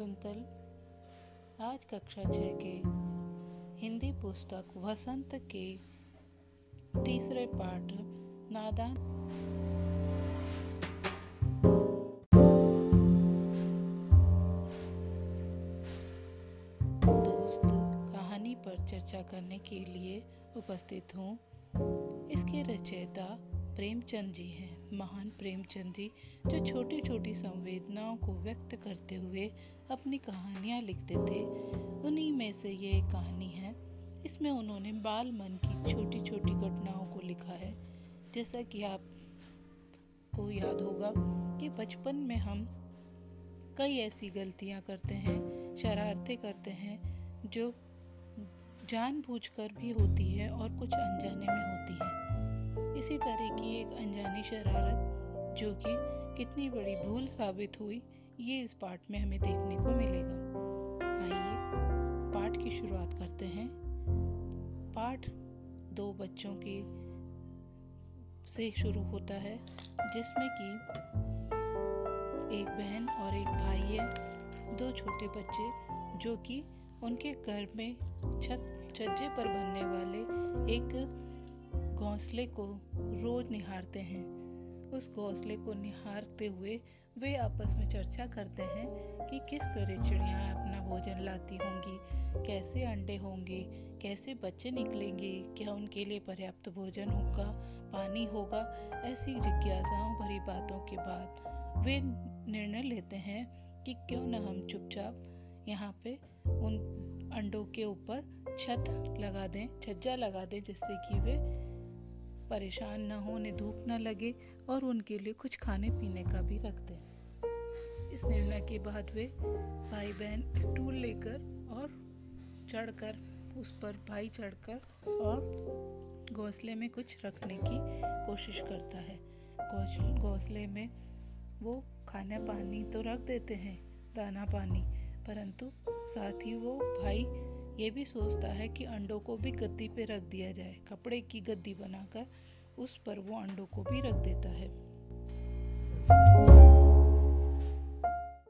नमस्कार आज कक्षा छः के हिंदी पुस्तक वसंत के तीसरे पाठ, नादान। दोस्त, कहानी पर चर्चा करने के लिए उपस्थित हूँ। इसके रचयिता प्रेमचंद जी हैं। महान प्रेमचंद जी जो छोटी छोटी संवेदनाओं को व्यक्त करते हुए अपनी कहानियाँ लिखते थे, उन्हीं में से ये एक कहानी है। इसमें उन्होंने बाल मन की छोटी छोटी घटनाओं को लिखा है। जैसा कि आप को याद होगा कि बचपन में हम कई ऐसी गलतियाँ करते हैं, शरारतें करते हैं, जो जानबूझकर भी होती है और कुछ अनजाने में इसी तरह की एक अनजानी शरारत, जो कि कितनी बड़ी भूल साबित हुई, ये इस पाठ में हमें देखने को मिलेगा। आइए, पाठ की शुरुआत करते हैं। पाठ दो बच्चों के से शुरू होता है, जिसमें कि एक बहन और एक भाई है। दो छोटे बच्चे, जो कि उनके घर में छत, छज्जे पर बनने वाले एक घोंसले को रोज निहारते हैं। उस घोंसले को निहारते हुए वे आपस में चर्चा करते हैं कि किस तरह चिड़िया अपना भोजन लाती होंगी, कैसे अंडे होंगे, कैसे बच्चे निकलेंगे, क्या उनके लिए पर्याप्त भोजन होगा, पानी होगा, ऐसी जिज्ञासाओं भरी बातों के बाद वे निर्णय लेते हैं कि क्यों न हम चुपचाप यहाँ पे उन अंडों के ऊपर छत लगा दें, छज्जा लगा दें जिससे कि वे परेशान न हो उन्हें धूप न लगे और उनके लिए कुछ खाने पीने का भी रख दें। इस निर्णय के बाद वे भाई बहन स्टूल लेकर और चढ़कर, उस पर भाई चढ़कर और घोंसले में कुछ रखने की कोशिश करता है। घोंसले में वो खाना पानी तो रख देते हैं दाना पानी परंतु साथ ही वो भाई ये भी सोचता है कि अंडों को भी गद्दी पे रख दिया जाए। कपड़े की गद्दी बनाकर उस पर वो अंडों को भी रख देता है।